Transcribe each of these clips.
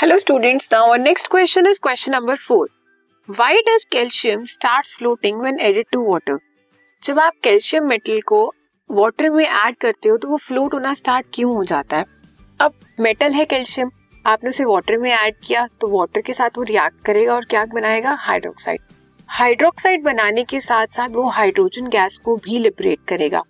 Hello students, now our next question is question number 4. Why does calcium starts floating when added to water? जब आप calcium metal को water में add करते हो तो वो फ्लोट होना स्टार्ट क्यों हो जाता है? अब मेटल है कैल्शियम आपने उसे वाटर में ऐड किया तो वाटर के साथ वो रिएक्ट करेगा और क्या बनाएगा? हाइड्रोक्साइड हाइड्रोक्साइड बनाने के साथ साथ वो हाइड्रोजन गैस को भी लिबरेट करेगा.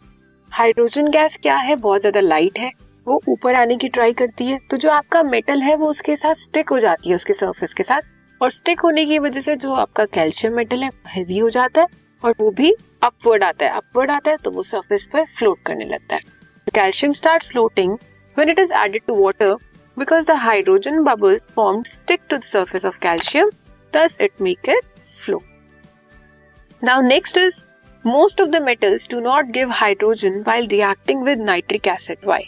हाइड्रोजन गैस क्या है? बहुत ज़्यादा लाइट है. वो ऊपर आने की ट्राई करती है तो जो आपका मेटल है वो उसके साथ स्टिक हो जाती है, उसके सरफेस के साथ। और स्टिक होने की वजह से जो आपका कैल्शियम मेटल है हैवी हो जाता है, और वो भी अपवर्ड आता है। अपवर्ड आता है तो वो सर्फेस पर फ्लोट करने लगता है। Calcium start floating when it is added to water because the hydrogen bubbles form stick to the surface of calcium thus it make it float now next is most of the metals do not give hydrogen while reacting with nitric acid Why?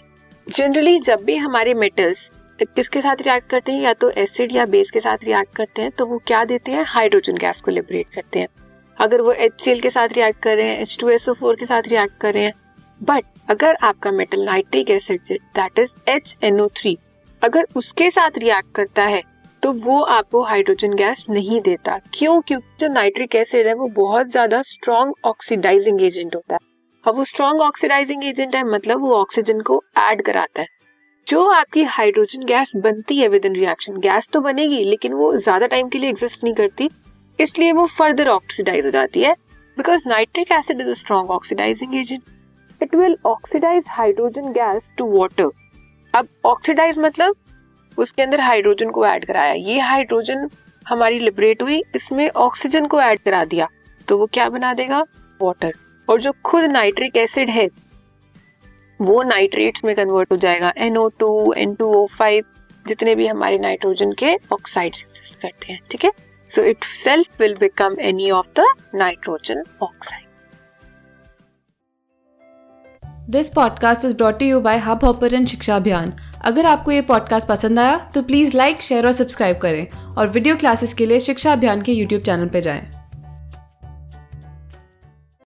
Generally जब भी हमारे metals किसके साथ react करते हैं, या तो acid या बेस के साथ रिएक्ट करते हैं तो वो क्या देते हैं? हाइड्रोजन गैस को लिबरेट करते हैं। अगर वो एचसीएल के साथ रिएक्ट कर रहे हैं H two S O four के साथ रिएक्ट कर रहे हैं बट अगर आपका metal nitric acid that is H N O three अगर उसके साथ रिएक्ट करता है तो वो आपको हाइड्रोजन गैस नहीं देता। क्यों? क्योंकि जो नाइट्रिक एसिड है, वो बहुत ज़्यादा स्ट्रॉन्ग ऑक्सीडाइजिंग एजेंट होता है। अब वो स्ट्रॉन्ग ऑक्सीडाइजिंग एजेंट है मतलब वो ऑक्सीजन को ऐड कराता है। जो आपकी हाइड्रोजन गैस बनती है विद इन रिएक्शन गैस तो बनेगी, लेकिन वो ज़्यादा टाइम के लिए एग्जिस्ट नहीं करती, इसलिए वो फर्दर ऑक्सीडाइज हो जाती है because nitric acid is a strong oxidizing agent it will oxidize hydrogen gas to water अब ऑक्सीडाइज मतलब उसके अंदर हाइड्रोजन को ऐड कराया। ये हाइड्रोजन हमारी लिबरेट हुई, इसमें ऑक्सीजन को ऐड करा दिया। तो वो क्या बना देगा? वाटर और जो खुद नाइट्रिक एसिड है वो नाइट्रेट्स में कन्वर्ट हो जाएगा। NO2, N2O5 जितने भी हमारे नाइट्रोजन के ऑक्साइड एग्जिस्ट करते हैं ठीक है? So it self will become any of the nitrogen oxide this podcast is brought you by hub hopper Shiksha Abhiyan अगर आपको ये पॉडकास्ट पसंद आया तो प्लीज़ लाइक शेयर और सब्सक्राइब करें। और वीडियो क्लासेस के लिए शिक्षा अभियान के यूट्यूब चैनल पर जाएँ।